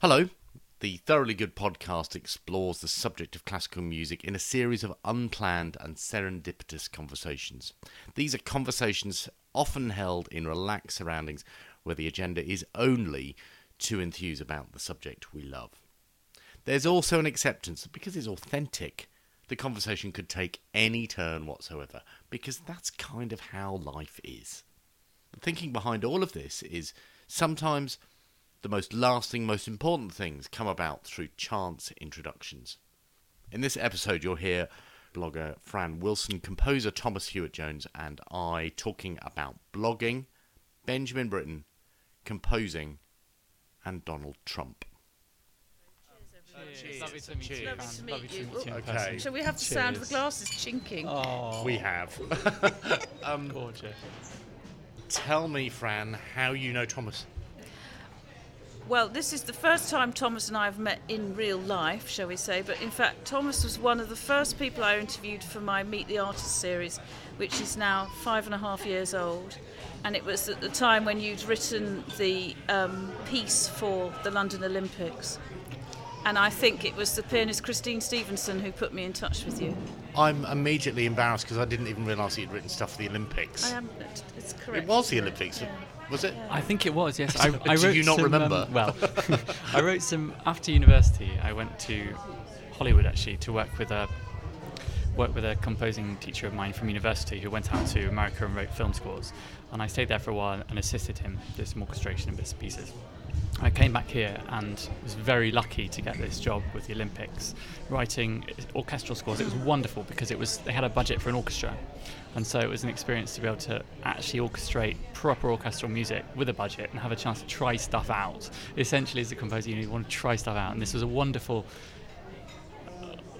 Hello. The Thoroughly Good podcast explores the subject of classical music in a series of unplanned and serendipitous conversations. These are conversations often held in relaxed surroundings where the agenda is only to enthuse about the subject we love. There's also an acceptance that because it's authentic, the conversation could take any turn whatsoever, because that's kind of how life is. The thinking behind all of this is sometimes the most lasting, most important things come about through chance introductions. In this episode, you'll hear blogger Fran Wilson, composer Thomas Hewitt Jones, and I talking about blogging, Benjamin Britten, composing, and Donald Trump. Cheers. Lovely to meet you. Cheers. Fran. Lovely to meet you. meet you in Okay. Shall we have the sound of the Cheers. glasses chinking? Oh, We have. um, gorgeous. tell me, Fran, how you know Thomas. Well, this is the first time Thomas and I have met in real life, shall we say. But in fact, Thomas was one of the first people I interviewed for my Meet the Artist series, which is now five and a half years old. And it was at the time when you'd written the um, piece for the London Olympics. And I think it was the pianist Christine Stevenson who put me in touch with you. I'm immediately embarrassed because I didn't even realise he'd written stuff for the Olympics. I am. It's correct. it was the? Olympics, Yeah. was it? I think it was, yes. I, I Do wrote you not some, um, remember? well, I wrote some after university. I went to Hollywood actually to work with a work with a composing teacher of mine from university who went out to America and wrote film scores. And I stayed there for a while and assisted him with some orchestration and bits and pieces. I came back here and was very lucky to get this job with the Olympics, writing orchestral scores. It was wonderful because it was they had a budget for an orchestra, and so it was an experience to be able to actually orchestrate proper orchestral music with a budget and have a chance to try stuff out. Essentially, as a composer, you want to try stuff out, and this was a wonderful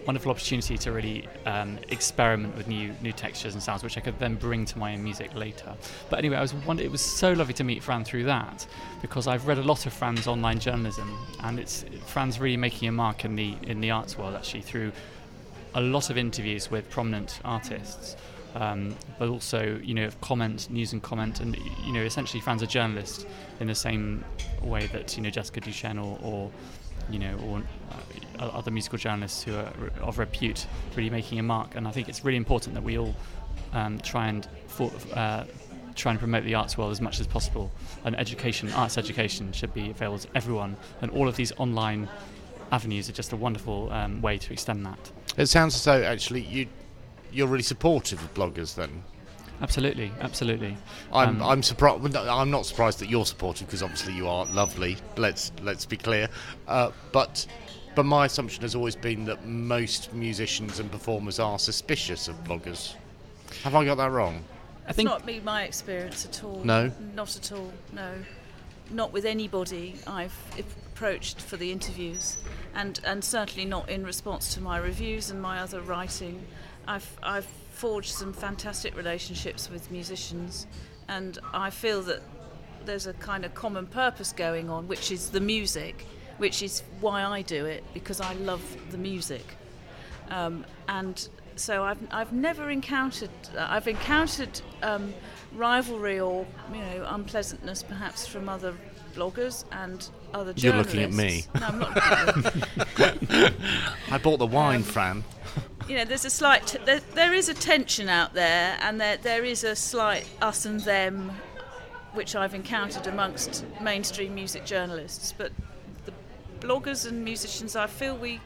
wonderful opportunity to really um, experiment with new new textures and sounds, which I could then bring to my own music later. But anyway, I was wonder- it was so lovely to meet Fran through that because I've read a lot of Fran's online journalism, and it's Fran's really making a mark in the in the arts world actually through a lot of interviews with prominent artists. Um, but also, you know, comment, news and comment, and you know, essentially, Fran's a journalist in the same way that you know Jessica Duchen or, or you know, or uh, other musical journalists who are of repute, really making a mark. And I think it's really important that we all um, try and for, uh, try and promote the arts world as much as possible. And education, arts education, should be available to everyone. And all of these online avenues are just a wonderful um, way to extend that. It sounds as though actually you you're really supportive of bloggers. Then Absolutely, absolutely. I'm Um, I'm surprised. I'm not surprised that you're supportive because obviously you are lovely. Let's let's be clear. Uh, but but my assumption has always been that most musicians and performers are suspicious of bloggers. Have I got that wrong? I It's think not been my experience at all. No? Not at all, no. Not with anybody I've approached for the interviews, and, and certainly not in response to my reviews and my other writing. I've, I've forged some fantastic relationships with musicians, and I feel that there's a kind of common purpose going on, which is the music, which is why I do it, because I love the music. Um, and so I've, I've never encountered I've encountered um, rivalry or you know unpleasantness perhaps from other bloggers and other You're looking at me. No, I'm not. looking at. I bought the wine, Um, Fran. you know, there's a slight t- there, there is a tension out there, and there there is a slight us and them, which I've encountered amongst mainstream music journalists. But the bloggers and musicians, I feel we.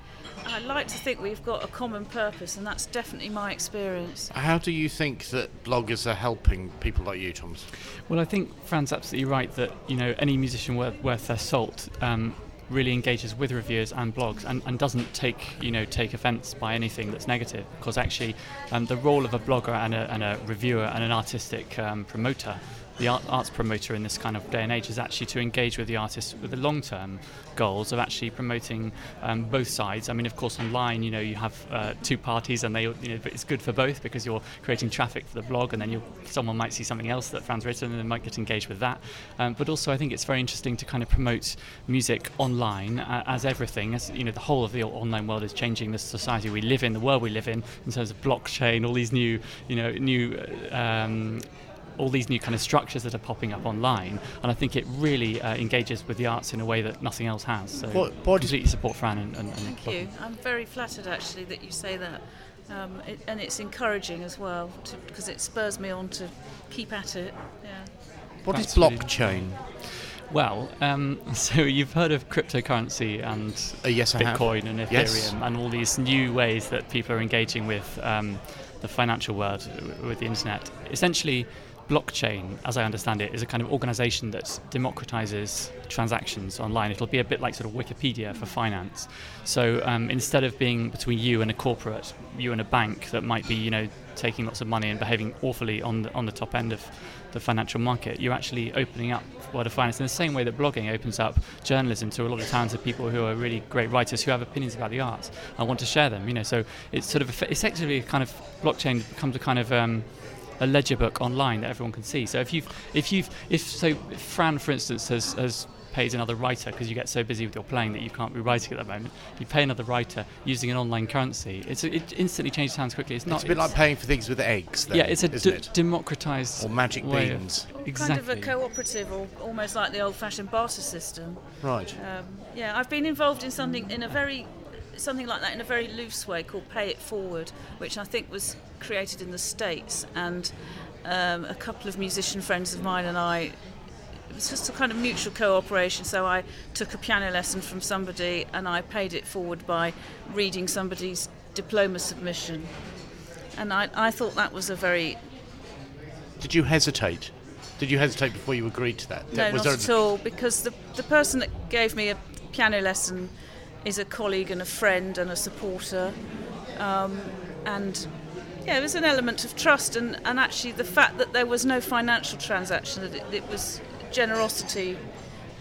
I like to think we've got a common purpose, and that's definitely my experience. How do you think that bloggers are helping people like you, Thomas? Well, I think Fran's absolutely right that you know any musician worth, worth their salt um, really engages with reviewers and blogs and, and doesn't take you know take offence by anything that's negative because actually um, the role of a blogger and a, and a reviewer and an artistic um, promoter. The art, arts promoter in this kind of day and age is actually to engage with the artist with the long-term goals of actually promoting um, both sides. I mean, of course, online, you know, you have uh, two parties, and they, you know, it's good for both because you're creating traffic for the blog, and then someone might see something else that Fran's written, and they might get engaged with that. Um, but also, I think it's very interesting to kind of promote music online uh, as everything, as you know, the whole of the online world is changing. The society we live in, the world we live in, in terms of blockchain, all these new, you know, new. uh, Um, all these new kind of structures that are popping up online, and I think it really uh, engages with the arts in a way that nothing else has. So, What- what- completely support Fran and, and, and Thank you. I'm very flattered actually that you say that. Um, it, and it's encouraging as well because it spurs me on to keep at it. Yeah. What is That's really- blockchain? Well, um, so you've heard of cryptocurrency and Uh, yes, Bitcoin and Ethereum Yes. and all these new ways that people are engaging with um, the financial world with the internet. Essentially, blockchain, as I understand it, is a kind of organization that democratizes transactions online. It'll be a bit like sort of Wikipedia for finance. So um, instead of being between you and a corporate, you and a bank that might be, you know, taking lots of money and behaving awfully on the, on the top end of the financial market, you're actually opening up world of finance in the same way that blogging opens up journalism to a lot of talented people who are really great writers who have opinions about the arts and want to share them. You know, so it's sort of effe- effectively kind of blockchain becomes a kind of um, a ledger book online that everyone can see. So if you've if you've if so if Fran, for instance, has has paid another writer because you get so busy with your playing that you can't be writing at the moment. You pay another writer using an online currency. It's it instantly changes hands quickly. It's not. It's a bit like paying for things with eggs. Then, yeah, it's a it? democratized Or magic way of- beans. Exactly. Kind of a cooperative or almost like the old fashioned barter system. Right. Um, yeah, I've been involved in something in a very something like that in a very loose way called Pay It Forward, which I think was created in the States, and um, a couple of musician friends of mine and I. It was just a kind of mutual cooperation. So I took a piano lesson from somebody and I paid it forward by reading somebody's diploma submission. And I, I thought that was a very Did you hesitate? Did you hesitate before you agreed to that? No, Was not at all. Because the the person that gave me a piano lesson is a colleague and a friend and a supporter, um, and yeah, there was an element of trust and, and actually the fact that there was no financial transaction, that it, it was generosity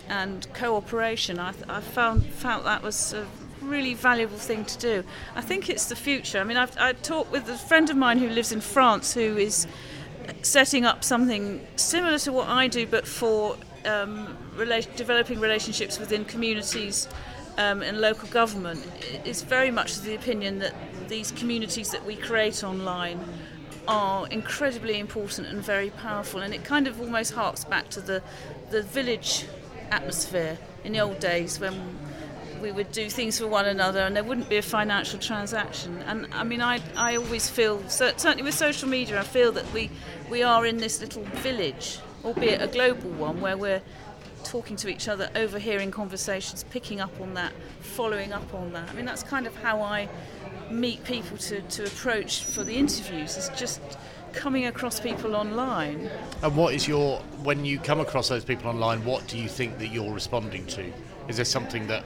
and cooperation. I, th- I found found that was a really valuable thing to do. I think it's the future. I mean, I've I talked with a friend of mine who lives in France who is setting up something similar to what I do, but for um, rela- developing relationships within communities um, and local government. Is very much of the opinion that these communities that we create online are incredibly important and very powerful, and it kind of almost harks back to the the village atmosphere in the old days when we would do things for one another and there wouldn't be a financial transaction. And I mean, I, I always feel, certainly with social media, I feel that we, we are in this little village, albeit a global one, where we're talking to each other, overhearing conversations, picking up on that, following up on that. I mean, that's kind of how I meet people to, to approach for the interviews, is just coming across people online. And what is your when you come across those people online? What do you think that you're responding to? Is there something that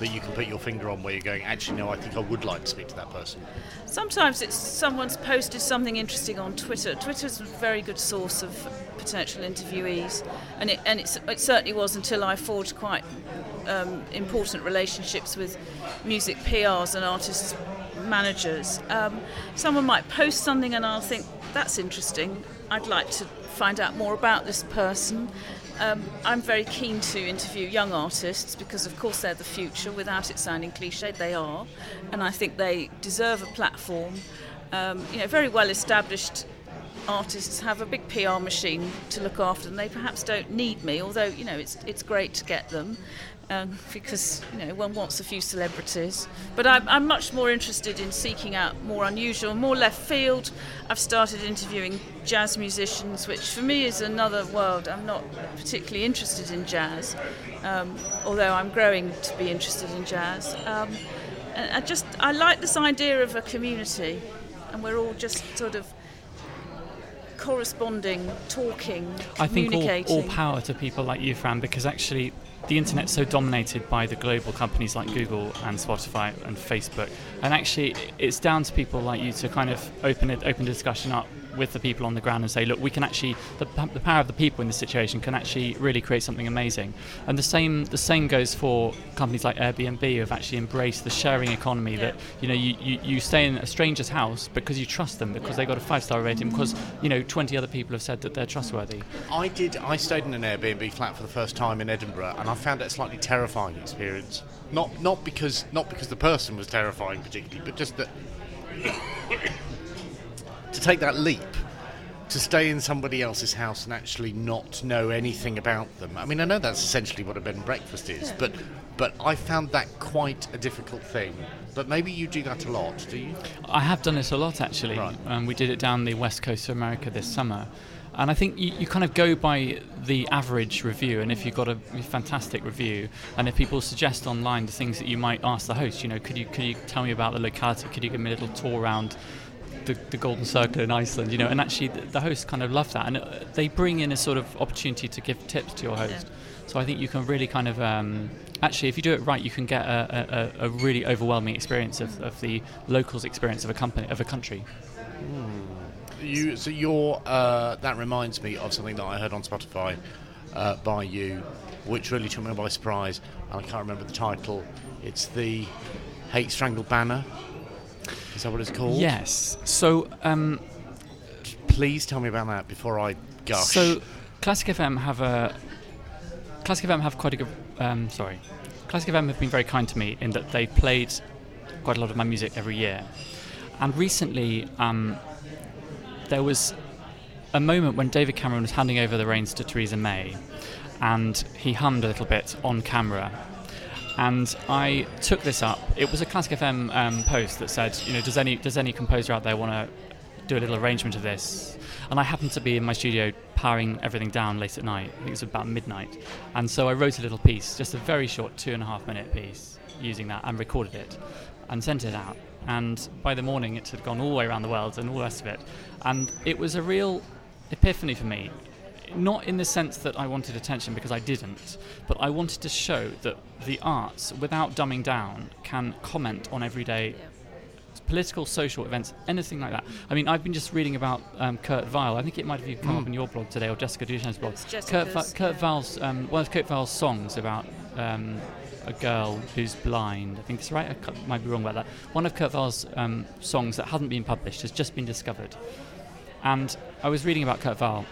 that you can put your finger on where you're going? Actually, no, I think I would like to speak to that person. Sometimes it's someone's posted something interesting on Twitter. Twitter's a very good source of potential interviewees, and it and it certainly was until I forged quite um, important relationships with music PRs and artists managers. Um, someone might post something, and I'll think that's interesting. I'd like to find out more about this person. Um, I'm very keen to interview young artists because, of course, they're the future. Without it sounding cliched, they are, and I think they deserve a platform. Um, you know, very well established artists have a big PR machine to look after them. They perhaps don't need me, although you know it's it's great to get them um, because you know one wants a few celebrities. But I'm, I'm much more interested in seeking out more unusual, more left field. I've started interviewing jazz musicians, which for me is another world. I'm not particularly interested in jazz, um, although I'm growing to be interested in jazz. Um, I just I like this idea of a community, and we're all just sort of corresponding, talking, I think all, all power to people like you, Fran, because actually the internet's so dominated by the global companies like Google and Spotify and Facebook, and actually it's down to people like you to kind of open it, open discussion up with the people on the ground and say, look, we can actually the, the power of the people in this situation can actually really create something amazing. And the same the same goes for companies like Airbnb who have actually embraced the sharing economy Yeah. that you know you, you, you stay in a stranger's house because you trust them because they got a five star rating because you know 20 other people have said that they're trustworthy. I did. I stayed in an Airbnb flat for the first time in Edinburgh, and I found it a slightly terrifying experience. Not not because not because the person was terrifying particularly, but just that to take that leap to stay in somebody else's house and actually not know anything about them. I mean, I know that's essentially what a bed and breakfast is, Yeah. but but I found that quite a difficult thing. But maybe you do that a lot, do you? I have done it a lot actually. Right. Um, we did it down the west coast of America this summer. And I think you, you kind of go by the average review, and if you've got a fantastic review, and if people suggest online the things that you might ask the host, you know, could you could you tell me about the locality? Could you give me a little tour around the, the Golden Circle in Iceland? You know, and actually the, the hosts kind of love that, and uh, they bring in a sort of opportunity to give tips to your host. So I think you can really kind of um, actually, if you do it right, you can get a, a, a- a really overwhelming experience of, of the locals' experience of a company of a country. You, so your uh, that reminds me of something that I heard on Spotify uh, by you, which really took me by surprise. And I can't remember the title. It's the Hate Strangled Banner. Is that what it's called? Yes. So um, Please tell me about that before I gush. So, Classic FM have a Classic FM have quite a good. Um, sorry, Classic FM have been very kind to me in that they played quite a lot of my music every year, and recently um, there was a moment when David Cameron was handing over the reins to Theresa May, and he hummed a little bit on camera. And I took this up. It was a Classic FM um, post that said, you know, does any does any composer out there want to do a little arrangement of this? And I happened to be in my studio powering everything down late at night. I think it was about midnight. And so I wrote a little piece, just a very short two and a half minute piece, using that and recorded it and sent it out. And by the morning, it had gone all the way around the world and all the rest of it. And it was a real epiphany for me. Not in the sense that I wanted attention because I didn't, but I wanted to show that the arts, without dumbing down, can comment on everyday political, social events, anything like that. I mean, I've been just reading about um, Kurt Weill. I think it might have come up in your blog today, or Jessica Duchen's blog. Kurt, Va- Kurt yeah. Weill's, um, one of Kurt Weill's songs about um, a girl who's blind. I think it's right. I might be wrong about that. One of Kurt Weill's um, songs that hasn't been published has just been discovered. And I was reading about Kurt Weill,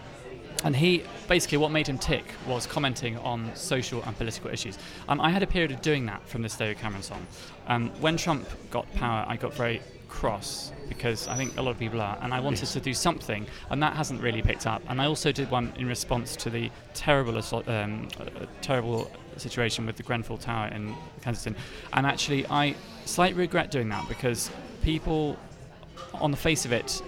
and he basically what made him tick was commenting on social and political issues. Um, I had a period of doing that from this David Cameron song. Um, when Trump got power, I got very cross because I think a lot of people are, and I wanted Yes. to do something, and that hasn't really picked up. And I also did one in response to the terrible, um, uh, terrible situation with the Grenfell Tower in Kensington, and actually I slightly regret doing that because people, on the face of it,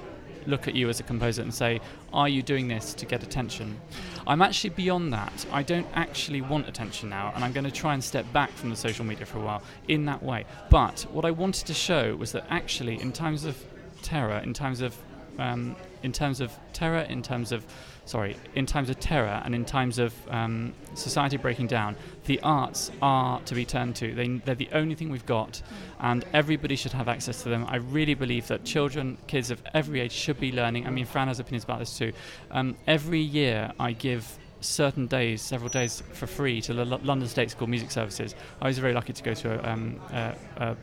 look at you as a composer and say, Are you doing this to get attention? I'm actually beyond that. I don't actually want attention now, and I'm going to try and step back from the social media for a while in that way. But what I wanted to show was that actually, in times of terror, in times of um, in terms of terror, in terms of sorry, in times of terror, and in times of um, society breaking down, the arts are to be turned to. They, they're the only thing we've got, and everybody should have access to them. I really believe that children, kids of every age, should be learning. I mean, Fran has opinions about this too. Um, every year, I give certain days, several days for free to the Lo- London State School Music Services. I was very lucky to go to a, um, a, a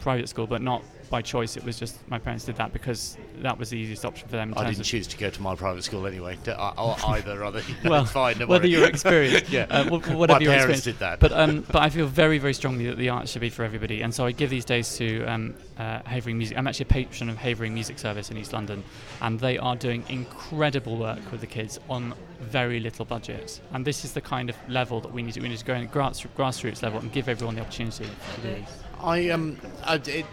private school, but not by choice. It was just my parents did that because that was the easiest option for them. I didn't choose to go to my private school anyway. D- I- Or either, rather, well, it's fine. don't whether worry. your experience, yeah. uh, whatever my your parents experience. did that. But um, but I feel very very strongly that the arts should be for everybody, and so I give these days to um, uh, Havering Music. I'm actually a patron of Havering Music Service in East London, and they are doing incredible work with the kids on very little budgets. And this is the kind of level that we need to we need to go in at grass, grassroots level and give everyone the opportunity to do this. I um, I, it,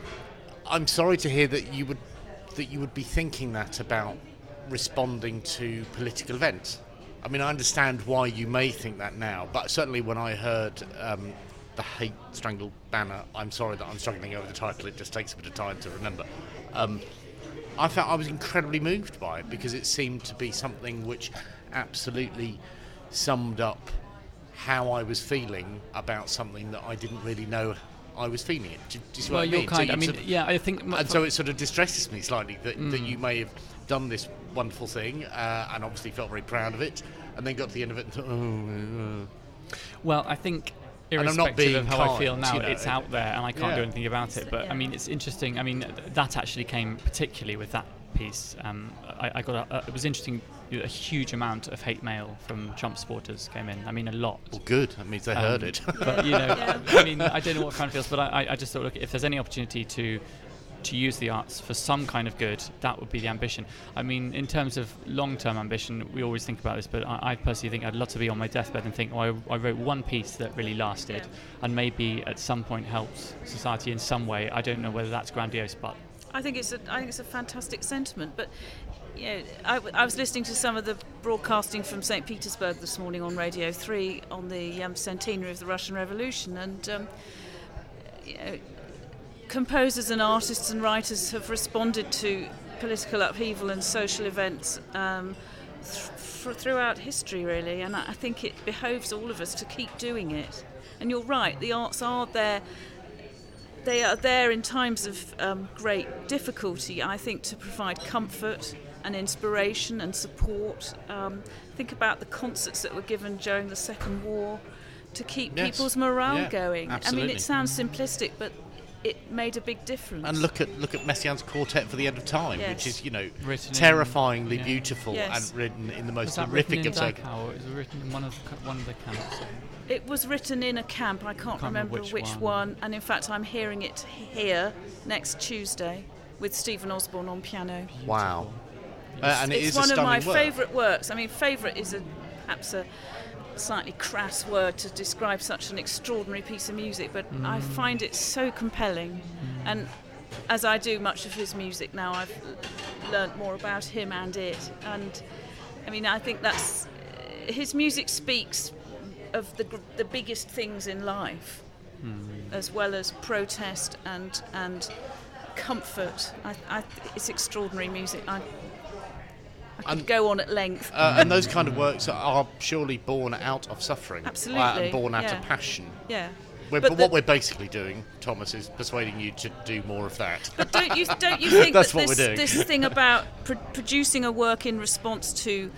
I'm sorry to hear that you would that you would be thinking that about responding to political events. I mean, I understand why you may think that now, but certainly when I heard um, the hate strangled banner, I'm sorry that I'm struggling over the title. It just takes a bit of time to remember. Um, I felt I was incredibly moved by it because it seemed to be something which absolutely summed up how I was feeling about something that I didn't really know I was feeling it. Do, do you see Well, what I you're mean? So kind. I mean, sort of- yeah, I think. and so it sort of distresses me slightly that, that Mm. you may have done this wonderful thing uh, and obviously felt very proud of it, and then got to the end of it and thought, oh, uh, Well, I think And I'm not irrespective being of how I feel now, you know. it's out there, and I can't do anything about it. But I mean, it's interesting. I mean, that actually came particularly with that piece. Um, I, I got a, a, it was interesting. A huge amount of hate mail from Trump supporters came in. I mean, a lot. well, good. That means they heard Um, it. But you know, Yeah. I mean, I don't know what Fran feels, but I, I- I just thought, look, if there's any opportunity to to use the arts for some kind of good, that would be the ambition. I mean, in terms of long-term ambition, we always think about this, but I, I personally think I'd love to be on my deathbed and think, oh, I, I wrote one piece that really lasted, and maybe at some point helped society in some way. I don't know whether that's grandiose, but I think it's a I think it's a fantastic sentiment. But you know, I, w- I was listening to some of the broadcasting from St. Petersburg this morning on Radio Three on the um, centenary of the Russian Revolution, and um, you know, composers and artists and writers have responded to political upheaval and social events. Um, th- th- throughout history, really, and I think it behoves all of us to keep doing it. And you're right, the arts are there they are there in times of um, great difficulty, I think, to provide comfort and inspiration and support. Um, think about the concerts that were given during the Second War to keep Yes. people's morale Yeah, going. I mean, it sounds simplistic, but it made a big difference. And look at look at Messiaen's Quartet for the End of Time, Yes. which is you know Written in- terrifyingly yeah. beautiful Yes. and written in the was most that horrific of circumstances. Dachau, or was it written in one of the, one of the camps? It was written in a camp, I can't, Can't remember remember which which, one. one. and in fact, I'm hearing it here next Tuesday with Steven Osborne on piano. Wow. Uh, and it it's is a one of my work. favourite works. I mean, favourite is a perhaps a slightly crass word to describe such an extraordinary piece of music, but I mm. find it so compelling. Mm. And as I do much of his music now, I've learnt more about him and it. And I mean, I think that's his music speaks of the the biggest things in life, mm. as well as protest and and comfort. I, I, it's extraordinary music. I, I could And- go on at length. Uh, and those kind of works are surely born out of suffering. uh, Absolutely, and born out yeah. of passion. Yeah. We're, But but the- what we're basically doing, Thomas, is persuading you to do more of that. But don't you don't you think that this, this thing about pr- producing a work in response to,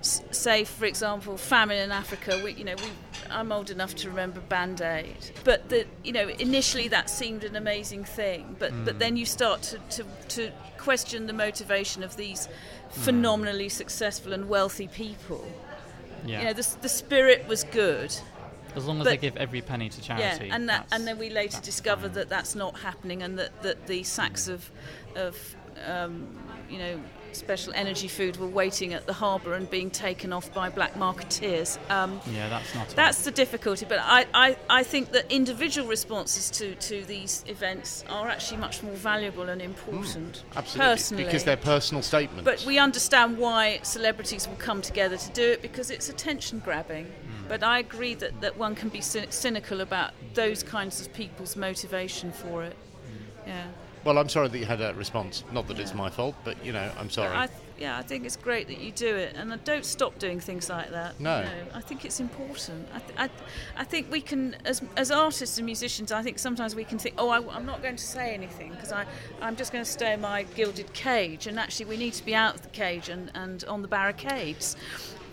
s- say, for example, famine in Africa? We, you know, we, I'm old enough to remember Band Aid, but the, you know, initially that seemed an amazing thing, but Hmm. but then you start to, to to question the motivation of these. Phenomenally successful and wealthy people. Yeah. You know, the, the spirit was good. as long as but- they give every penny to charity. Yeah, and that, and then we later discover fine. that that's not happening, and that, that the sacks of of um, you know special energy food were waiting at the harbour and being taken off by black marketeers. Um, Yeah, that's not. that's the difficulty, but I, I, I think that individual responses to, to these events are actually much more valuable and important. Absolutely. Personally. Because they're personal statements. But we understand why celebrities will come together to do it because it's attention grabbing. Hmm. But I agree that, that one can be cynical about those kinds of people's motivation for it. Hmm. Yeah. Well, I'm sorry that you had that response. Not that it's my fault, but, you know, I'm sorry. I th- yeah, I think it's great that you do it, and I don't stop doing things like that. No. You know, I think it's important. I, th- I, I think we can, as, as artists and musicians, I think sometimes we can think, oh, I, am not going to say anything because I, I'm just going to stay in my gilded cage, and actually we need to be out of the cage and, and on the barricades,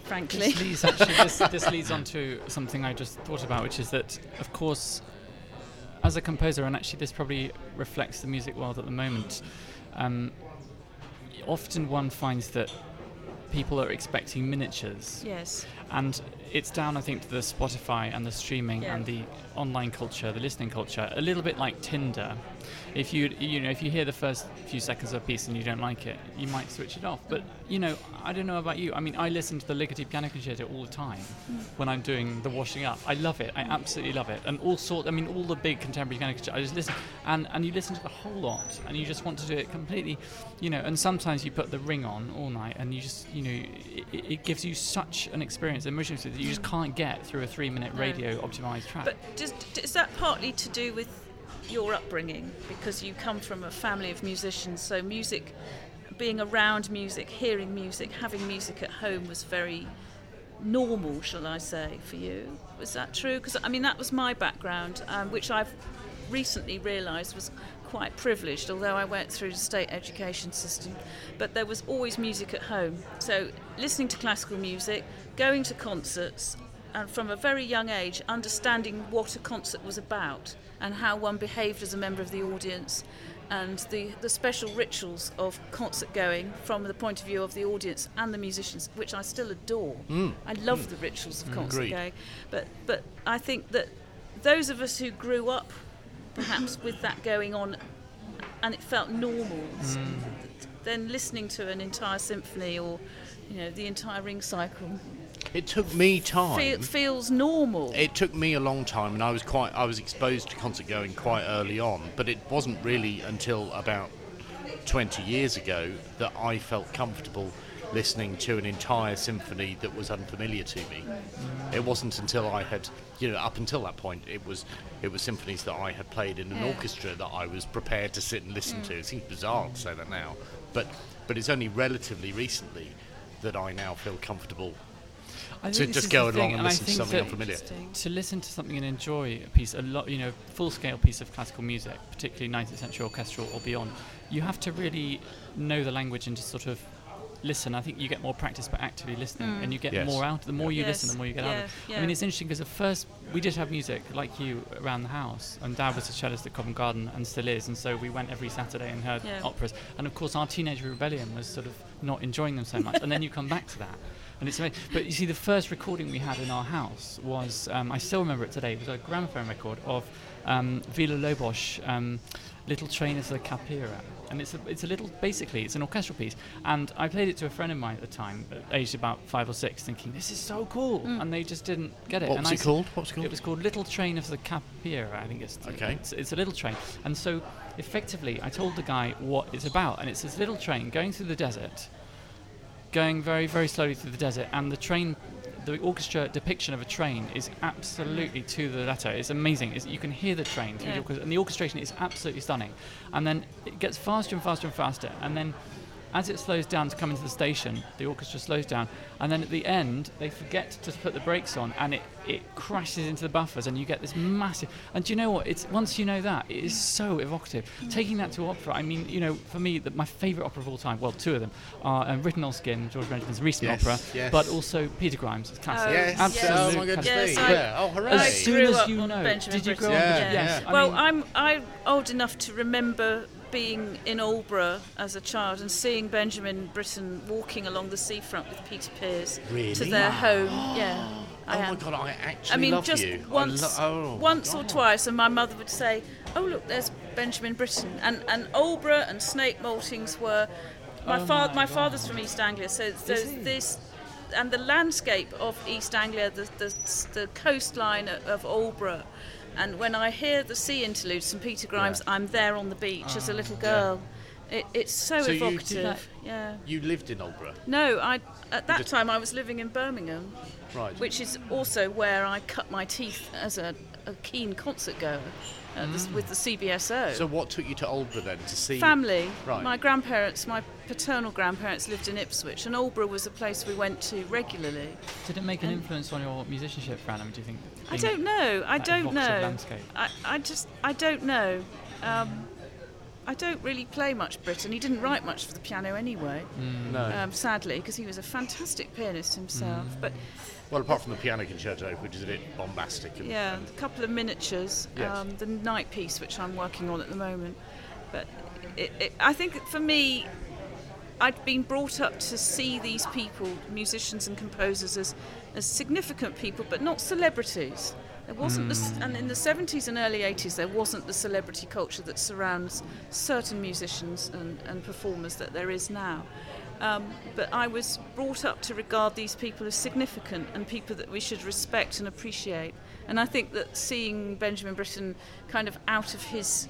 frankly. This leads actually. this, this leads on to something I just thought about, which is that, of course, as a composer, and actually this probably reflects the music world at the moment. Um, often one finds that people are expecting miniatures, Yes. and it's down, I think, to the Spotify and the streaming Yeah. and the online culture, the listening culture, a little bit like Tinder. If you you know if you hear the first few seconds of a piece and you don't like it, you might switch it off. But you know, I don't know about you. I mean, I listen to the Ligeti Piano Concerto all the time mm. when I'm doing the washing up. I love it. I absolutely love it. And all sort. I mean, all the big contemporary piano concerto. I just listen, and and you listen to the whole lot, and you just want to do it completely. You know, and sometimes you put the ring on all night, and you just you know it, it gives you such an experience, emotional experience that you just can't get through a three-minute No. radio optimized track. But does, is that partly to do with your upbringing? Because you come from a family of musicians, so music, being around music, hearing music, having music at home was very normal, shall I say, for you. Was that true? Because I mean, that was my background, um, which I've recently realised was quite privileged, although I went through the state education system. But there was always music at home. So listening to classical music, going to concerts, and from a very young age, understanding what a concert was about and how one behaved as a member of the audience. And the, the special rituals of concert going from the point of view of the audience and the musicians, which I still adore. Mm. I love mm. the rituals of mm, concert Agreed. going. But, but I think that those of us who grew up perhaps with that going on and it felt normal. S- Then listening to an entire symphony or you know the entire ring cycle It took me time. feel, feels normal. It took me a long time, and I was quite. I was exposed to concert going quite early on, but it wasn't really until about 20 years ago that I felt comfortable listening to an entire symphony that was unfamiliar to me. It wasn't until I had, you know, up until that point, it was it was symphonies that I had played in an Yeah. orchestra that I was prepared to sit and listen to. Mm. It seems bizarre to say that now, but but it's only relatively recently that I now feel comfortable to think this just go along thing, and I listen to something unfamiliar. To listen to something and enjoy a piece, a lot, you know, full-scale piece of classical music, particularly 19th century orchestral or beyond, you have to really know the language and just sort of listen. I think you get more practice by actively listening, and mm. you get Yes. more out. The more you Yes, listen, the more you get out. of it. yeah, I mean, it's interesting because at first we did have music like you around the house, and Dad was a cellist at Covent Garden and still is, and so we went every Saturday and heard Yeah. operas. And of course, our teenage rebellion was sort of not enjoying them so much, and then you come back to that. And it's amazing. But you see, the first recording we had in our house was, um, I still remember it today, it was a gramophone record of um, Villa-Lobos, um, Little Train of the Caipira. And it's a, it's a little, basically, it's an orchestral piece. And I played it to a friend of mine at the time, aged about five or six, thinking, this is so cool. And they just didn't get it. What and was I it called? What's it called? It was called Little Train of the Caipira, I think it's. Okay. It's, it's a little train. And so, effectively, I told the guy what it's about. And it's this little train going through the desert going very, very slowly through the desert, and the train, the orchestra depiction of a train is absolutely to the letter. It's amazing. It's, you can hear the train through the orchestra, and the orchestration is absolutely stunning. And then it gets faster and faster and faster, and then as it slows down to come into the station, the orchestra slows down, and then at the end they forget to put the brakes on, and it, it crashes into the buffers, and you get this massive. And do you know what? It's once you know that, it is so evocative. Taking that to opera, I mean, you know, for me, the, my favourite opera of all time, well, two of them are um, Written on Skin, George Benjamin's recent Yes, opera, yes. but also Peter Grimes, it's classic. Oh, Yes, Absolute oh my goodness Yes, me. I- yeah. Oh, hooray. As soon as you know, Benjamin did you grow Britten. up? Yeah, yes. yeah. I well, mean, I'm I'm old enough to remember being in Aldeburgh as a child and seeing Benjamin Britten walking along the seafront with Peter Pears to Really? their home. Yeah, oh I oh my god, I actually I mean, love just you. I once, lo- oh, once or twice, and my mother would say, "Oh, look, there's Benjamin Britten," and and Aldeburgh and Snape Maltings were. My Oh father, my my father's from East Anglia, so there's he? this, and the landscape of East Anglia, the the, the coastline of, of Aldeburgh. And when I hear the sea interlude, St Peter Grimes, Yeah. I'm there on the beach as a ah, little yeah. girl. It, it's so, So you- evocative. that- yeah. You lived in Aldeburgh, No, I at that time I was living in Birmingham right? which is also where I cut my teeth as a, a keen concert goer uh, this- with the CBSO. So what took you to Aldeburgh then to see? Family. Right. My grandparents, my paternal grandparents lived in Ipswich, and Aldeburgh was a place we went to regularly. Did it make an influence on your musicianship, Fran? I mean, Do you think? I don't know. I don't know. I, I just I don't know. Um, I don't really play much Britten. He didn't write much for the piano anyway, No. um, sadly, because he was a fantastic pianist himself. Mm. But well, apart from the piano concerto, which is a bit bombastic. And, Yeah, and- a couple of miniatures. Yes. Um, the night piece, which I'm working on at the moment. But it, it, I think for me, I'd been brought up to see these people, musicians and composers, as, as significant people, but not celebrities. There wasn't, this, and in the 70s and early 80s, there wasn't the celebrity culture that surrounds certain musicians and, and performers that there is now. Um, but I was brought up to regard these people as significant and people that we should respect and appreciate. And I think that seeing Benjamin Britten kind of out of his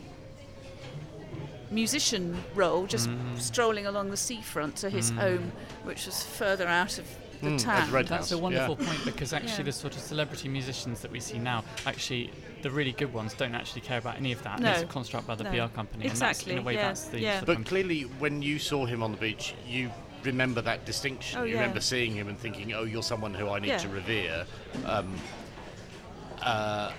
musician role, just strolling along the seafront to his home, which was further out of the Mm, town. at the Red That's a wonderful yeah. point because actually Yeah. the sort of celebrity musicians that we see now, actually the really good ones don't actually care about any of that. No. It's a construct by the No. PR company, Exactly, and that's in a way yeah, that's the. yeah. But clearly, when you saw him on the beach, you remember that distinction. Oh, you yeah. remember seeing him and thinking, "Oh, you're someone who I need Yeah. to revere." Um, uh,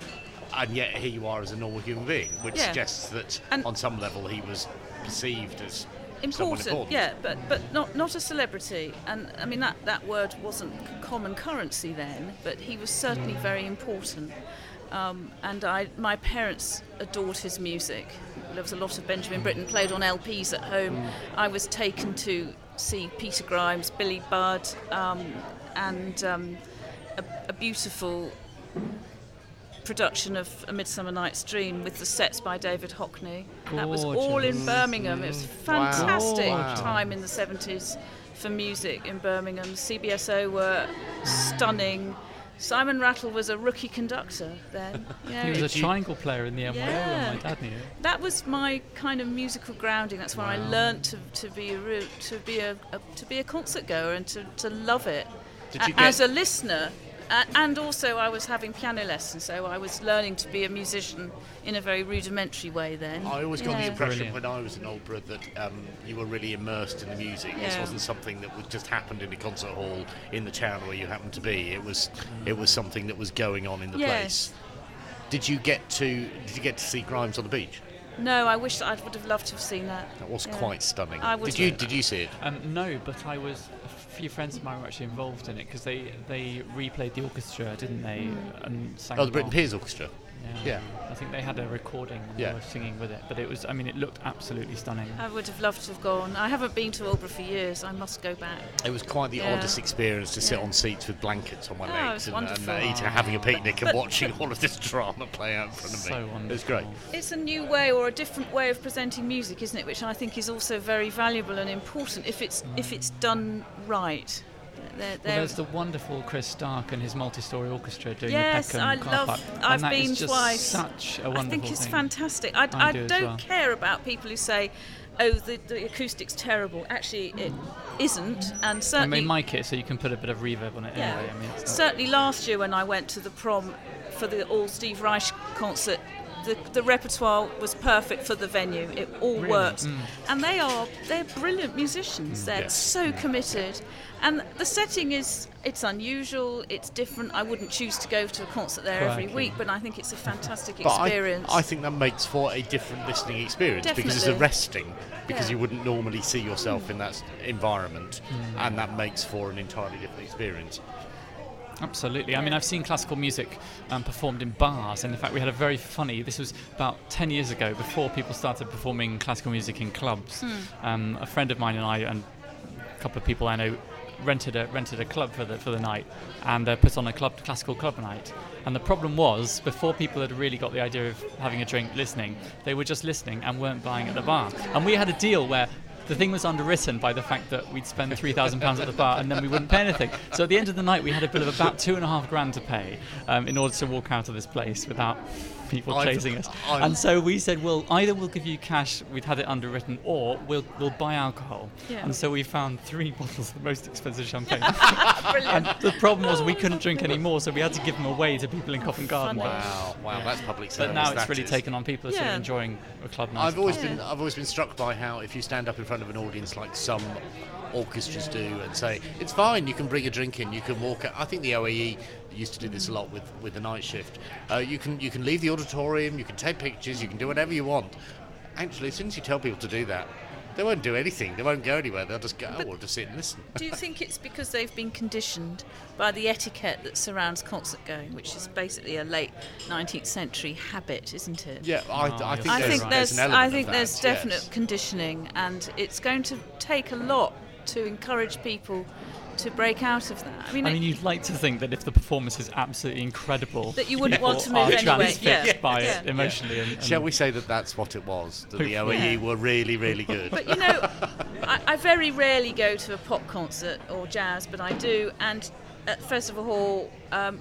and yet here you are as a normal human being, which Yeah. suggests that And- on some level he was perceived as someone important, yeah, but but not not a celebrity. And I mean that that word wasn't common currency then, but he was certainly very important. Um, and I, my parents adored his music. There was a lot of Benjamin Britten played on LPs at home. I was taken to see Peter Grimes, Billy Budd, um, and um, a, a beautiful production of A Midsummer Night's Dream with the sets by David Hockney. That was all in Birmingham. It was a fantastic Wow. time in the 70s for music in Birmingham. CBSO were stunning. Simon Rattle was a rookie conductor then. You know, He was a triangle player in the NYO Yeah. when my dad knew. that was my kind of musical grounding. That's where I Wow. learnt to, to be a ru- to be a, a to be a concert goer and to, to love it Did A- get- as a listener. A- and also, I was having piano lessons, so I was learning to be a musician in a very rudimentary way. Then I always got the impression Brilliant. when I was in Aldeburgh that um, you were really immersed in the music. This wasn't something that was just happened in a concert hall in the town where you happened to be. It was it was something that was going on in the Yes. place. Did you get to Did you get to see Grimes on the beach? No, I wish I would have loved to have seen that. That was Yeah. quite stunning. I was- did you Did you see it? Um, no, but I was. Few friends of mine were actually involved in it because they they replayed the orchestra, didn't they? Mm. And sang Oh, the Britten. Pears Orchestra. Yeah. Yeah. I think they had a recording and Yeah. they were singing with it, but it was. I mean, it looked absolutely stunning. I would have loved to have gone. I haven't been to Aldeburgh for years. I must go back. It was quite the Yeah. oddest experience to sit on seats with blankets on my Oh, legs and, and uh, eating, having a picnic and But- watching all of this drama play out in front of me. So wonderful. It was great. It's a new way or a different way of presenting music, isn't it? Which I think is also very valuable and important if it's if it's done right. They're, they're- there's the wonderful Chris Stark and his multi-story orchestra doing Yes, the Peckham I love- park. I've and that is been just twice. Such a I wonderful I think it's thing. fantastic. I, I I do don't well. care about people who say, "Oh, the, the acoustic's terrible." Actually, it isn't, and I certainly mean, mic it so you can put a bit of reverb on it Yeah. anyway. I mean, Certainly last year when I went to the prom for the all Steve Reich concert, the, the repertoire was perfect for the venue. It all Really? worked. Mm. And they are they're brilliant musicians. They're Yes. so committed. And the setting is it's unusual, it's different. I wouldn't choose to go to a concert there every week, but I think it's a fantastic But I, experience. I think that makes for a different listening experience because it's arresting because Yeah. you wouldn't normally see yourself in that environment and that makes for an entirely different experience. Absolutely. I mean, I've seen classical music um, performed in bars, and in fact, we had a very funny. This was about ten years ago, before people started performing classical music in clubs. Um, a friend of mine and I, and a couple of people I know, rented a rented a club for the for the night, and uh, put on a club classical club night. And the problem was, before people had really got the idea of having a drink, listening, they were just listening and weren't buying at the bar. And we had a deal where the thing was underwritten by the fact that we'd spend three thousand pounds at the bar and then we wouldn't pay anything. So at the end of the night, we had a bill of about two and a half grand to pay um, in order to walk out of this place without people I've- chasing us. I'm- And so we said, well, either we'll give you cash, we'd had it underwritten, or we'll we'll buy alcohol. Yeah. And so we found three bottles of the most expensive champagne. Brilliant. and the problem was we couldn't drink any more, so we had to give them away to people in Covent Garden. Funny. Wow, wow, that's public service. But now it's that really is. taken on people are sort of Yeah. enjoying a club night. I've always Yeah. been I've always been struck by how if you stand up in front of an audience like some orchestras do and say it's fine, you can bring a drink in, you can walk. Out. I think the OAE used to do this a lot with with the night shift. Uh, you can you can leave the auditorium, you can take pictures, you can do whatever you want. Actually, as soon as you tell people to do that, they won't do anything. They won't go anywhere. They'll just go, oh, we'll just sit and listen. Do you think it's because they've been conditioned by the etiquette that surrounds concert going, which is basically a late 19th century habit, isn't it? Yeah, I, Oh, I think I there's, think there's, an element I think there's yes. definite conditioning, and it's going to take a lot to encourage people to break out of that. I mean, I mean, you'd like to think that if the performance is absolutely incredible, That you wouldn't want to move are anyway. transfixed Yeah. by Yeah. it emotionally. And, and Shall we say that that's what it was? That the Hopefully. OAE Yeah. were really, really good. But you know, I, I very rarely go to a pop concert or jazz, but I do. And at Festival Hall, um,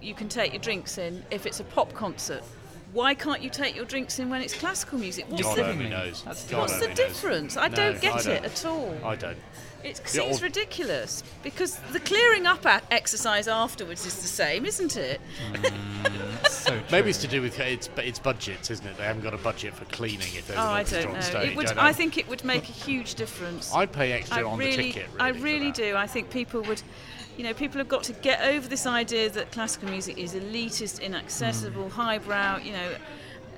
you can take your drinks in if it's a pop concert. Why can't you take your drinks in when it's classical music? What's God the, only knows. That's- God what's the only knows. difference? I No, don't get I it don't. at all. I don't. It Yeah, seems or- ridiculous because the clearing up a- exercise afterwards is the same, isn't it? It's so Maybe it's to do with it's it's budgets, isn't it? They haven't got a budget for cleaning if there's Oh, an I don't know. stage. It would, don't I think it would make a huge difference. I'd pay extra I on really, the ticket. Really, I really do. I think people would, you know, people have got to get over this idea that classical music is elitist, inaccessible, mm. highbrow. You know,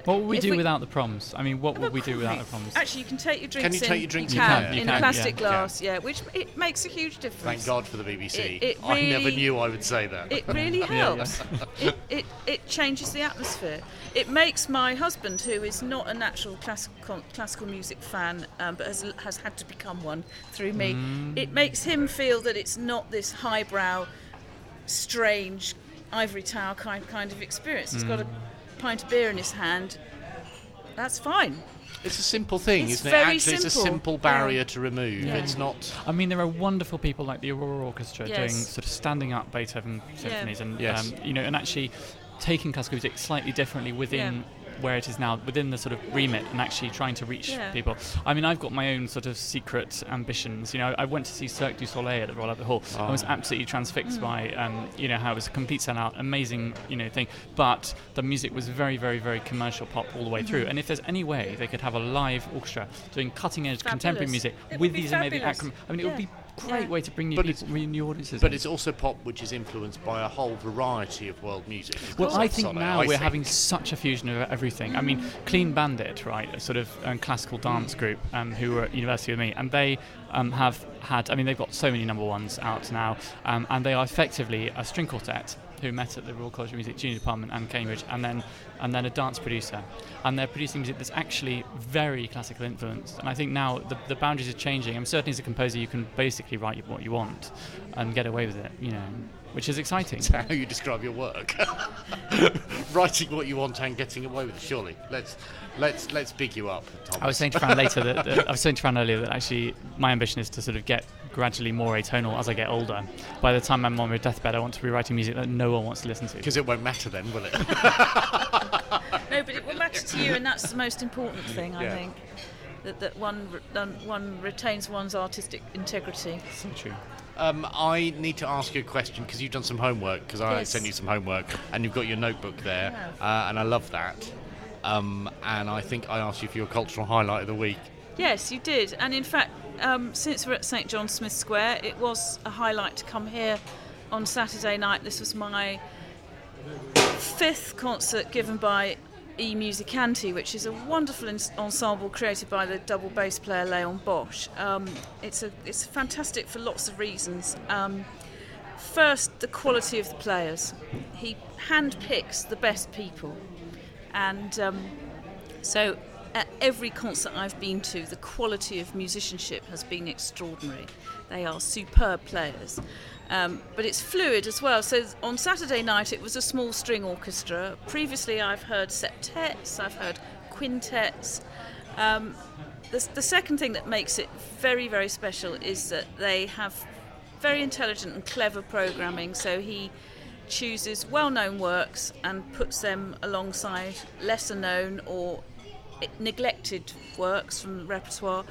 What would we do we- without the proms? I mean, what would we do without the proms? Actually, you can take your drinks you in. take your drinks you in? can, You in can, a plastic Yeah. glass, yeah, which it makes a huge difference. Thank God for the BBC. It- it I never knew I would say that. It really yeah. helps. it, it, it changes the atmosphere. It makes my husband, who is not a natural classical, classical music fan, um, but has, has had to become one through me, Mm. it makes him feel that it's not this highbrow, strange, ivory tower kind kind of experience. He's got a Mm. Pint of beer in his hand. That's fine. It's a simple thing, It's isn't it? very Actually, it's a simple. simple barrier to remove. Yeah. It's not. I mean, there are wonderful people like the Aurora Orchestra doing sort of standing up Beethoven symphonies, and Yes. um, you know, and actually taking classical music slightly differently within where it is now, within the sort of remit, and actually trying to reach Yeah. people. I mean, I've got my own sort of secret ambitions. You know, I went to see Cirque du Soleil at the Royal Albert Hall. I was Oh. absolutely transfixed mm. by, um, you know, how it was a complete sellout, amazing, you know, thing. But the music was very, very, very commercial pop all the way through. Mm-hmm. And if there's any way they could have a live orchestra doing cutting-edge contemporary music It with be these amazing fabulous. acrom- I mean, it would be great Yeah. way to bring new But people, it's- new audiences. But in. it's also pop which is influenced by a whole variety of world music. Well, I think Soleil, now I we're think. having such a fusion of everything. I mean, Clean Bandit, right, a sort of um, classical dance group um, who were at university with me, and they um, have had, I mean, they've got so many number ones out now, um, and they are effectively a string quartet who met at the Royal College of Music Junior Department and Cambridge, and then and then a dance producer, and they're producing music that's actually very classical influenced. And I think now the, the boundaries are changing. And certainly as a composer, you can basically write what you want and get away with it, you know, which is exciting. Is that how you describe your work? Writing what you want and getting away with it. Surely, let's let's let's big you up, Thomas. I was saying to Fran later that, that I was saying to Fran earlier that actually my ambition is to sort of get gradually more atonal as I get older. By the time I'm on my deathbed, I want to be writing music that no one wants to listen to. because it won't matter then, will it? No, but it will matter to you, and that's the most important thing, I Yeah. think. That, that one, one retains one's artistic integrity. So true. Um, I need to ask you a question because you've done some homework. Because I Yes. sent you some homework, and you've got your notebook there, uh, and I love that. Um, and I think I asked you for your cultural highlight of the week. Yes, you did. And in fact, um, since we're at St John Smith Square, it was a highlight to come here on Saturday night. This was my fifth concert given by E Musicanti, which is a wonderful ensemble created by the double bass player Leon Bosch. Um, it's a it's fantastic for lots of reasons. Um, first, the quality of the players. He handpicks the best people, and um, so, at every concert I've been to, the quality of musicianship has been extraordinary. They are superb players. Um, but it's fluid as well. So, on Saturday night, it was a small string orchestra. Previously, I've heard septets, I've heard quintets. Um, the, the second thing that makes it very, very special is that they have very intelligent and clever programming. So, he chooses well known works and puts them alongside lesser known or neglected works from the repertoire,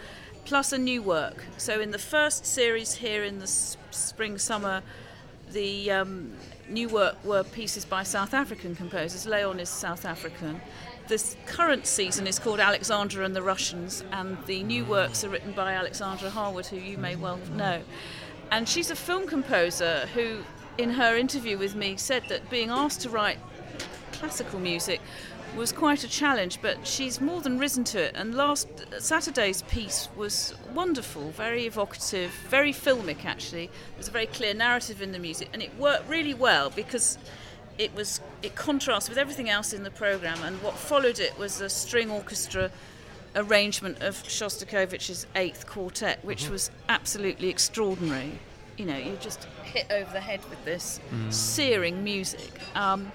plus a new work. So, in the first series here in the spring summer, the um, new work were pieces by South African composers. Leon is South African. This current season is called Alexandra and the Russians, and the new works are written by Alexandra Harwood, who you may well know. And she's a film composer who, in her interview with me, said that being asked to write classical music was quite a challenge, but she's more than risen to it. And last Saturday's piece was wonderful, very evocative, very filmic actually. There's a very clear narrative in the music, and it worked really well because it was it contrasts with everything else in the program. And what followed it was a string orchestra arrangement of Shostakovich's Eighth Quartet, which was absolutely extraordinary. You know, you just hit over the head with this searing music. Um,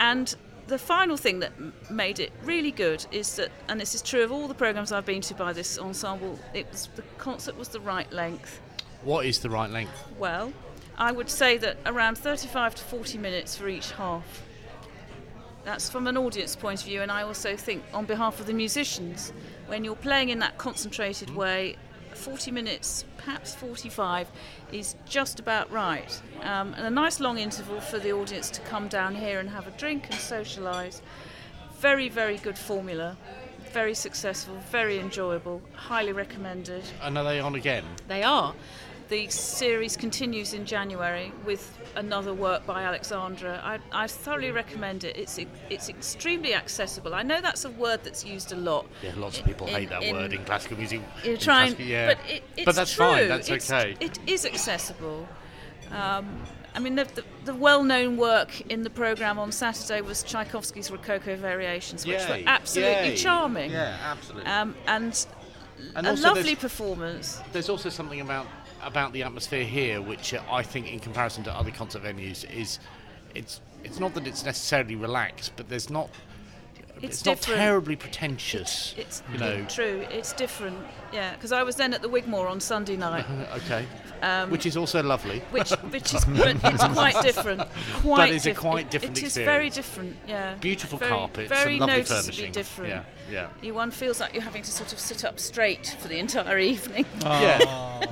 and the final thing that made it really good is that, and this is true of all the programs I've been to by this ensemble, it was the concert was the right length. What is the right length? Well, I would say that around 35 to 40 minutes for each half. That's from an audience point of view, and I also think on behalf of the musicians, when you're playing in that concentrated hmm. way, 40 minutes, perhaps 45, is just about right. Um, and a nice long interval for the audience to come down here and have a drink and socialise. Very, very good formula. Very successful, very enjoyable, highly recommended. And are they on again? They are. The series continues in January with another work by Alexandra. I, I thoroughly recommend it. It's it's extremely accessible. I know that's a word that's used a lot. Yeah, lots of in- people hate that in- word in classical music. You're in trying, yeah. but it, it's But that's true. fine, that's It's- okay. It is accessible. Um, I mean, the, the, the well-known work in the program on Saturday was Tchaikovsky's Rococo Variations, which were absolutely yay. charming. Yeah, absolutely. Um, and And a lovely performance. There's also something about about the atmosphere here, which uh, I think, in comparison to other concert venues, is it's it's not that it's necessarily relaxed, but there's not. It's It's, not terribly pretentious. It's you know. true. It's different. Yeah, because I was then at the Wigmore on Sunday night, okay. Um, Which is also lovely. which which is but it's quite different. Quite is a diff- quite it- different It is very different. Yeah. Beautiful very, carpets Very and lovely noticeably furnishing. different. Yeah, yeah. You, one feels like you're having to sort of sit up straight for the entire evening. Yeah,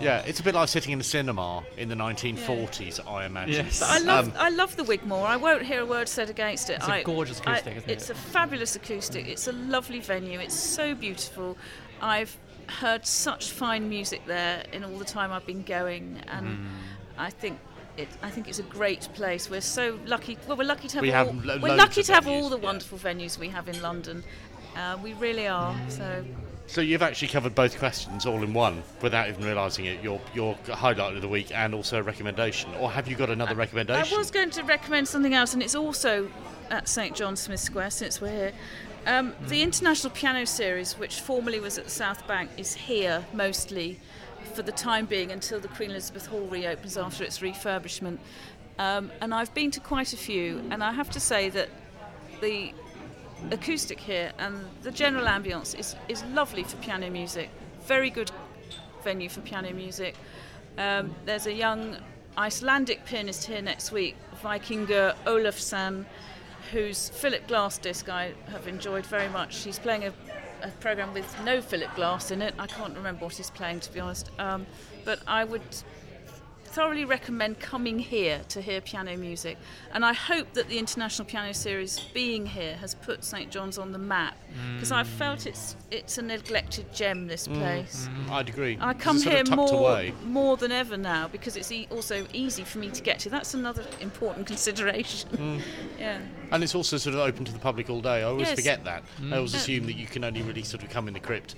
yeah, it's a bit like sitting in a cinema in the 1940s, I imagine. Yes. But I love Um, I love the Wigmore. I won't hear a word said against it. It's a I- gorgeous I- acoustic, isn't It's it? a fabulous acoustic. It's a lovely venue. It's so beautiful. I've heard such fine music there in all the time I've been going, and Mm. I think. It, I think it's a great place. We're so lucky. Well, we're lucky to have We all. have lo- we're lucky to have all the yeah. wonderful venues we have in London. Uh, we really are. So So you've actually covered both questions all in one without even realising it. Your your highlight of the week and also a recommendation, or have you got another recommendation? I was going to recommend something else, and it's also at St John Smith Square since we're here. Um, the International Piano Series, which formerly was at South Bank, is here mostly for the time being until the Queen Elizabeth Hall reopens after its refurbishment. Um, and I've been to quite a few, and I have to say that the acoustic here and the general ambience is, is lovely for piano music. Very good venue for piano music. Um, there's a young Icelandic pianist here next week, Vikingur Olafsson, whose Philip Glass disc I have enjoyed very much. He's playing a, a program with no Philip Glass in it. I can't remember what he's playing, to be honest. Um, but I would thoroughly recommend coming here to hear piano music. And I hope that the International Piano Series being here has put St John's on the map because I felt it's it's a neglected gem. This mm, place. Mm, I'd agree. I come here more away. more than ever now because it's e- also easy for me to get to. That's another important consideration. Mm. yeah. And it's also sort of open to the public all day. I always Yes. forget that. I always mm. assume that you can only really sort of come in the crypt.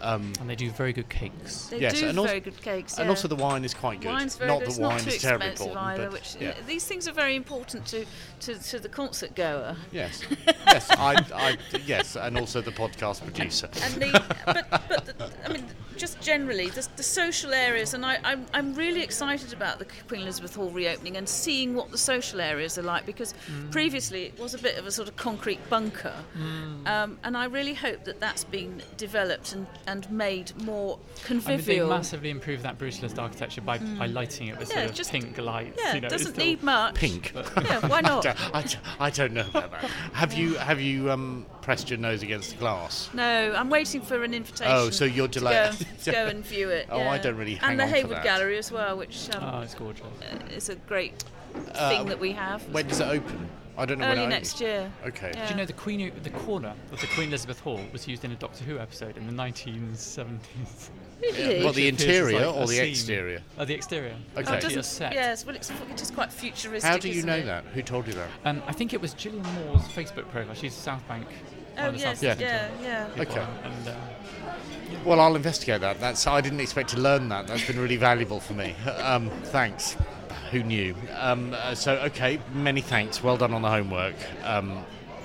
Um, And they do very good cakes. They Yes, do and also- very good cakes. And also the wine is quite good. Wine's very Not good. that It's wine not too is terribly expensive important, either. but Which yeah. these things are very important to, to, to the concert goer. Yes, yes, I, I, yes, and also the podcast producer. and the but but the, I mean just generally the, the social areas and I I'm, I'm really excited about the Queen Elizabeth Hall reopening and seeing what the social areas are like because Mm. previously it was a bit of a sort of concrete bunker Mm. um, and I really hope that that's been developed and, and made more convivial. I mean, they massively improved that brutalist architecture by, by lighting it with Yeah, sort of pink lights. yeah you know, it doesn't need much Pink. yeah why not I, don't- I don't know about that. Have you have you um, pressed your nose against the glass? No, I'm waiting for an invitation. Oh, so you're to delayed. go, to go and view it. Oh, I don't really hang And the on for Hayward that. Gallery as well, which um, Oh, it's gorgeous. is a great Uh, thing that we have. When does it open? I don't know Early it next year. Okay. Yeah. Do you know the Queen, the corner of the Queen Elizabeth Hall was used in a Doctor Who episode in the 1970s? Really? Well, the It appears as interior like or the scene. exterior? Oh, the exterior. Okay. It's Oh, actually doesn't- set. Yes, well, it's, it is quite futuristic. How do you know it? that? Who told you that? Um, I think it was Gillian Moore's Facebook profile. She's South Bank. one Oh of the yes, South Yeah. Yeah, yeah. Okay. And, uh, Well, I'll investigate that. That's I didn't expect to learn that. That's been really valuable for me. Um, thanks. Who knew? Um, uh, so, okay, many thanks. Well done on the homework, um,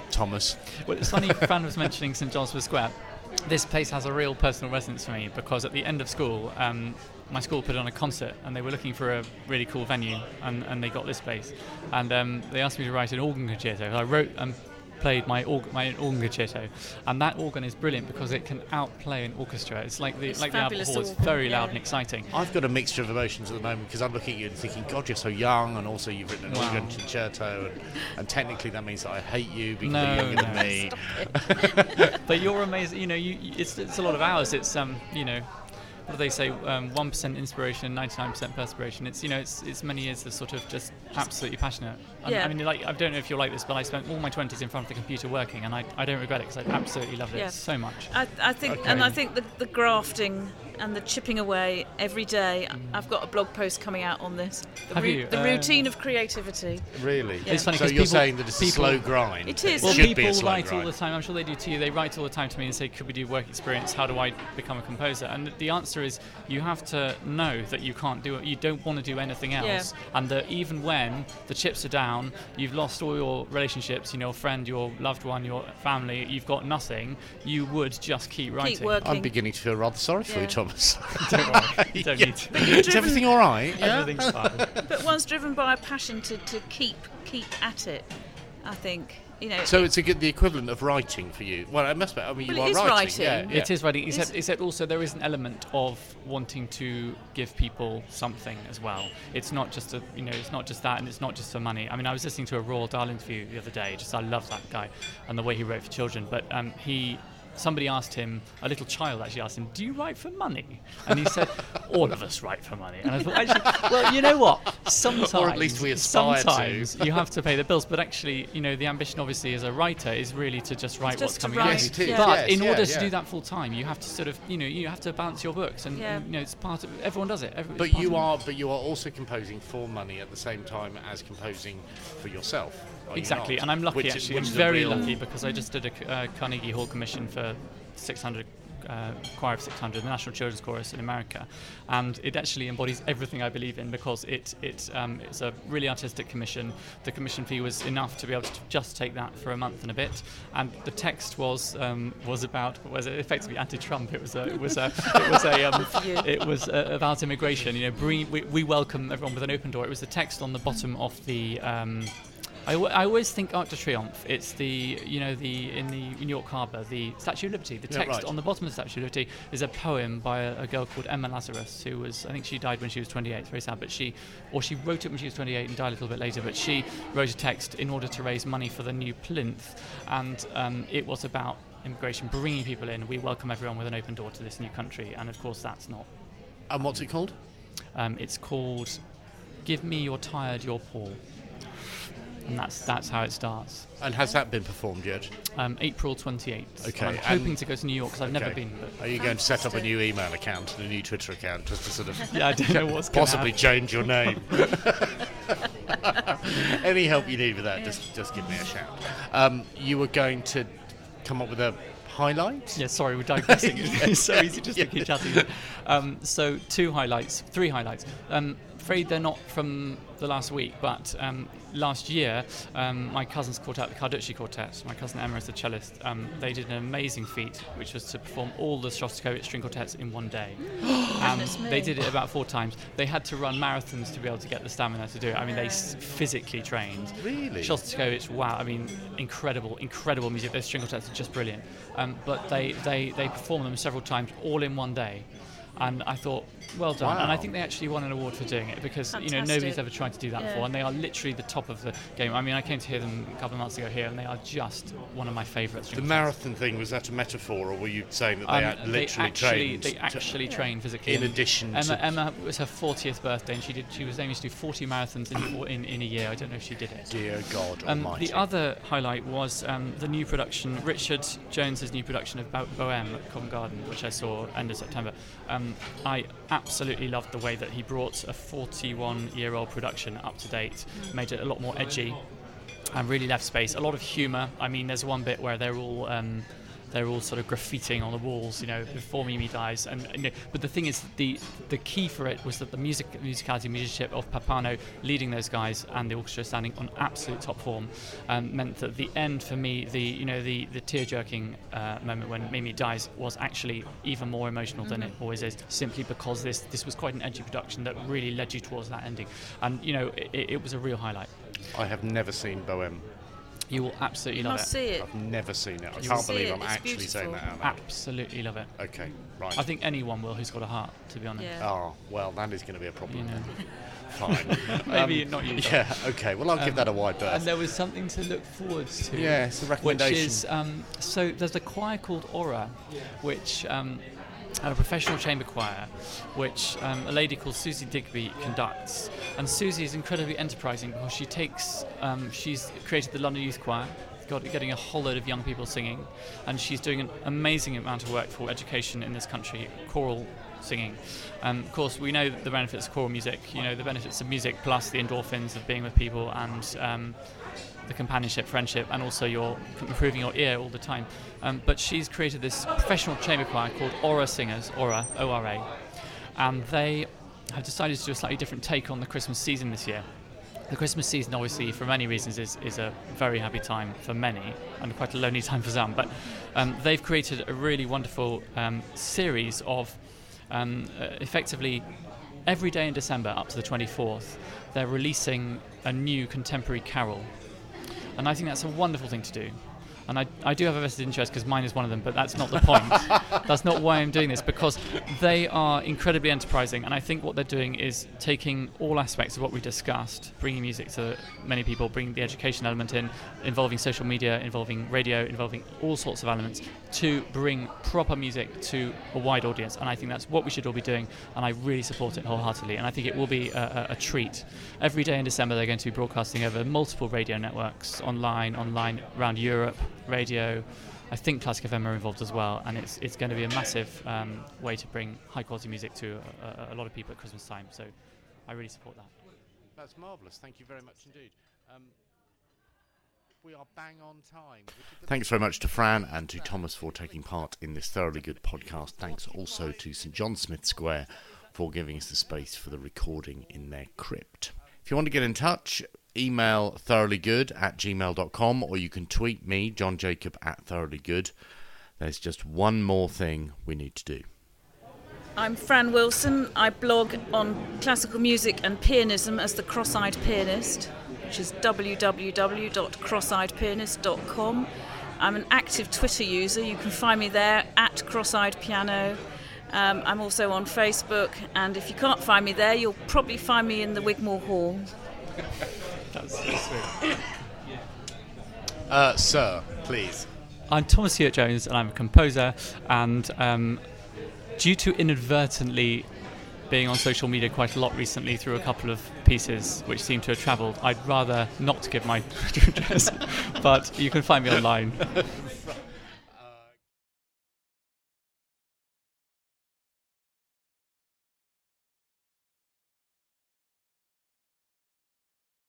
Thomas. Well, it's funny, Fran was mentioning St John's Wood Square. This place has a real personal resonance for me because at the end of school, um, my school put on a concert and they were looking for a really cool venue and, and they got this place. And um, they asked me to write an organ concerto. I wrote and played my, org- my organ concerto. And that organ is brilliant because it can outplay an orchestra. It's like the, It's like the Albert fabulous Hall, it's organ, very loud yeah. and exciting. I've got a mixture of emotions at the moment because I'm looking at you and thinking, God, you're so young, and also you've written an Wow. organ concerto, and, and technically that means that I hate you because No, you're younger no. than me. but you're amazing. You know, you, you- it's, it's a lot of hours. It's um, you know, what do they say? Um, One percent inspiration, ninety nine percent perspiration. It's you know, it's it's many years of sort of just absolutely passionate. And, Yeah. I mean, like I don't know if you're like this, but I spent all my twenties in front of the computer working, and I, I don't regret it because I absolutely loved it Yeah. so much. I, I think, and I think the, the grafting and the chipping away every day. I've got a blog post coming out on this. The, Have you? the Uh, routine of creativity. Really? Yeah. It's funny so 'cause you're people- saying that it's a people- slow grind? It is. It Well, should people be a slow write grind. all the time. I'm sure they do to you. They write all the time to me and say, "Could we do work experience? How do I become a composer?" And the answer is, you have to know that you can't do it. You don't want to do anything Yeah. else, and that even when the chips are down, you've lost all your relationships, you know, your friend, your loved one, your family. You've got nothing. You would just keep writing. Keep working. I'm beginning to feel rather sorry for you, Tom. Dollars. Don't worry, don't need to. Is everything all right? Yeah. Everything's fine. But one's driven by a passion to, to keep keep at it. I think you know. So it's a good, the equivalent of writing for you. Well, it must be. I mean, you Well, are it is writing. writing. Yeah, yeah. It is writing, Is- except, except also there is an element of wanting to give people something as well. It's not just a, you know, it's not just that, and it's not just for money. I mean, I was listening to a Roald Dahl interview the other day. Just I love that guy and the way he wrote for children. But um, he, somebody asked him, a little child actually asked him, "Do you write for money?" And he said, "All of us write for money." And I thought, actually, well, you know what? Sometimes, Or at least we aspire to. sometimes you have to pay the bills. But actually, you know, the ambition obviously as a writer is really to just write just what's to coming write, in. Yes, yeah. But Yes, in yeah, order yeah. to do that full time, you have to sort of, you know, you have to balance your books, and, Yeah. and, you know, it's part of everyone does it. Every, But you are, but you are also composing for money at the same time as composing for yourself. Are you exactly, not? and I'm lucky Which actually. which I'm very real- lucky because I just did a uh, Carnegie Hall commission for 600. Uh, choir of 600, the National Children's Chorus in America, and it actually embodies everything I believe in because it it um, it's a really artistic commission. The commission fee was enough to be able to just take that for a month and a bit, and the text was um, was about was effectively anti-Trump. It was a it was a it was a um, it was uh, about immigration. You know, bring, we, we welcome everyone with an open door. It was the text on the bottom of the. I, w- I always think Arc de Triomphe. It's the you know the in the New York Harbour, the Statue of Liberty. The Yeah, text right. on the bottom of the Statue of Liberty is a poem by a, a girl called Emma Lazarus, who was I think she died when she was 28. It's very sad, but she or she wrote it when she was 28 and died a little bit later. But she wrote a text in order to raise money for the new plinth, and um, it was about immigration, bringing people in. We welcome everyone with an open door to this new country, and of course that's not And what's it called? um, it's called "Give Me Your Tired, Your Poor," and that's that's how it starts. And has that been performed yet? Um, April 28th. Okay, I'm and- hoping to go to New York because I've never been. But Are you going to set up a new email account and a new Twitter account just to sort of yeah, I don't know what's possibly change your name? Any help you need with that, just just give me a shout. Um, you were going to come up with a highlight. Yeah, sorry, we're digressing. it's so easy just to keep chatting. Um, so two highlights, three highlights. Um, afraid they're not from the last week, but um, last year, um, my cousin's quartet, the Carducci Quartet, my cousin Emma is the cellist, um, they did an amazing feat, which was to perform all the Shostakovich string quartets in one day. um, Goodness me. they did it about four times. They had to run marathons to be able to get the stamina to do it. I mean, they s- physically trained. Really? Shostakovich, wow! I mean, incredible, incredible music. Those string quartets are just brilliant. Um, but they, they, they performed them several times, all in one day. And I thought, well done. And I think they actually won an award for doing it because you know nobody's ever tried to do that Yeah. before, and they are literally the top of the game. I mean, I came to hear them a couple of months ago here, and they are just one of my favourites. The marathon thing was that a metaphor, or were you saying that they had literally Um, actually, trained? They to- actually trained physically. in addition Emma, to- Emma it was her 40th birthday, and she did. She was aiming to do 40 marathons in, in, in a year. I don't know if she did it. Dear God Um, Almighty! the other highlight was um, the new production, Richard Jones's new production of Bohème at Covent Garden, which I saw end of September. Um, I absolutely loved the way that he brought a 41-year-old production up to date, made it a lot more edgy, and really left space. A lot of humour. I mean, there's one bit where they're all. Um, they're all sort of graffitiing on the walls, you know, before Mimi dies. And you know, but the thing is, the the key for it was that the music, musicality, musicianship of Pappano leading those guys and the orchestra standing on absolute top form, um, meant that the end for me, the you know, the the tear jerking uh, moment when Mimi dies was actually even more emotional than it always is, simply because this this was quite an edgy production that really led you towards that ending, and you know, it, it was a real highlight. I have never seen Bohème. You will absolutely You love must it. see it. I've never seen it. I You can't believe it, I'm it's actually saying that beautiful. out loud. Absolutely love it. Okay, right. I think anyone will who's got a heart, to be honest. Yeah. Oh well, that is going to be a problem. You know. Fine. Maybe Um, not you. though. Yeah. Okay. Well, I'll give Um, that a wide berth. And there was something to look forward to. Yeah, it's a Which is um, so there's a choir called ORA, which um, a professional chamber choir, which um, a lady called Susie Digby conducts. And Susie is incredibly enterprising because she takes um, she's created the London Youth Choir. Got, getting a whole load of young people singing, and she's doing an amazing amount of work for education in this country, choral singing. Um, of course, we know the benefits of choral music. You know the benefits of music plus the endorphins of being with people and um, the companionship, friendship, and also your improving your ear all the time. Um, but she's created this professional chamber choir called ORA Singers, ORA, O-R-A, and they have decided to do a slightly different take on the Christmas season this year. The Christmas season, obviously, for many reasons, is, is a very happy time for many and quite a lonely time for some. But um, they've created a really wonderful um, series of um, uh, effectively every day in December up to the 24th, they're releasing a new contemporary carol. And I think that's a wonderful thing to do and I, I do have a vested interest because mine is one of them, but that's not the point. that's not why I'm doing this because they are incredibly enterprising, and I think what they're doing is taking all aspects of what we discussed, bringing music to many people, bringing the education element in, involving social media, involving radio, involving all sorts of elements to bring proper music to a wide audience, and I think that's what we should all be doing, and I really support it wholeheartedly, and I think it will be a, a, a treat. Every day in December, they're going to be broadcasting over multiple radio networks, online, online around Europe, radio. I think Classic FM are involved as well, and it's it's going to be a massive um, way to bring high quality music to a, a, a, lot of people at Christmas time. So I really support that. That's marvellous. Thank you very much indeed. Um, we are bang on time. Thanks very much to Fran and to Thomas for taking part in this thoroughly good podcast. Thanks also to St John Smith Square for giving us the space for the recording in their crypt. If you want to get in touch, email thoroughlygood at gmail.com or you can tweet me, Jon Jacob at thoroughlygood. There's just one more thing we need to do. I'm Fran Wilson. I blog on classical music and pianism as the Cross Eyed Pianist, which is www.crosseyedpianist.com. I'm an active Twitter user. You can find me there at Cross Eyed Piano. Um, I'm also on Facebook, and if you can't find me there, you'll probably find me in the Wigmore Hall. That's sweet. Uh, sir, please. I'm Thomas Hewitt Jones, and I'm a composer. And um, due to inadvertently being on social media quite a lot recently through a couple of pieces which seem to have travelled, I'd rather not give my address, but you can find me online.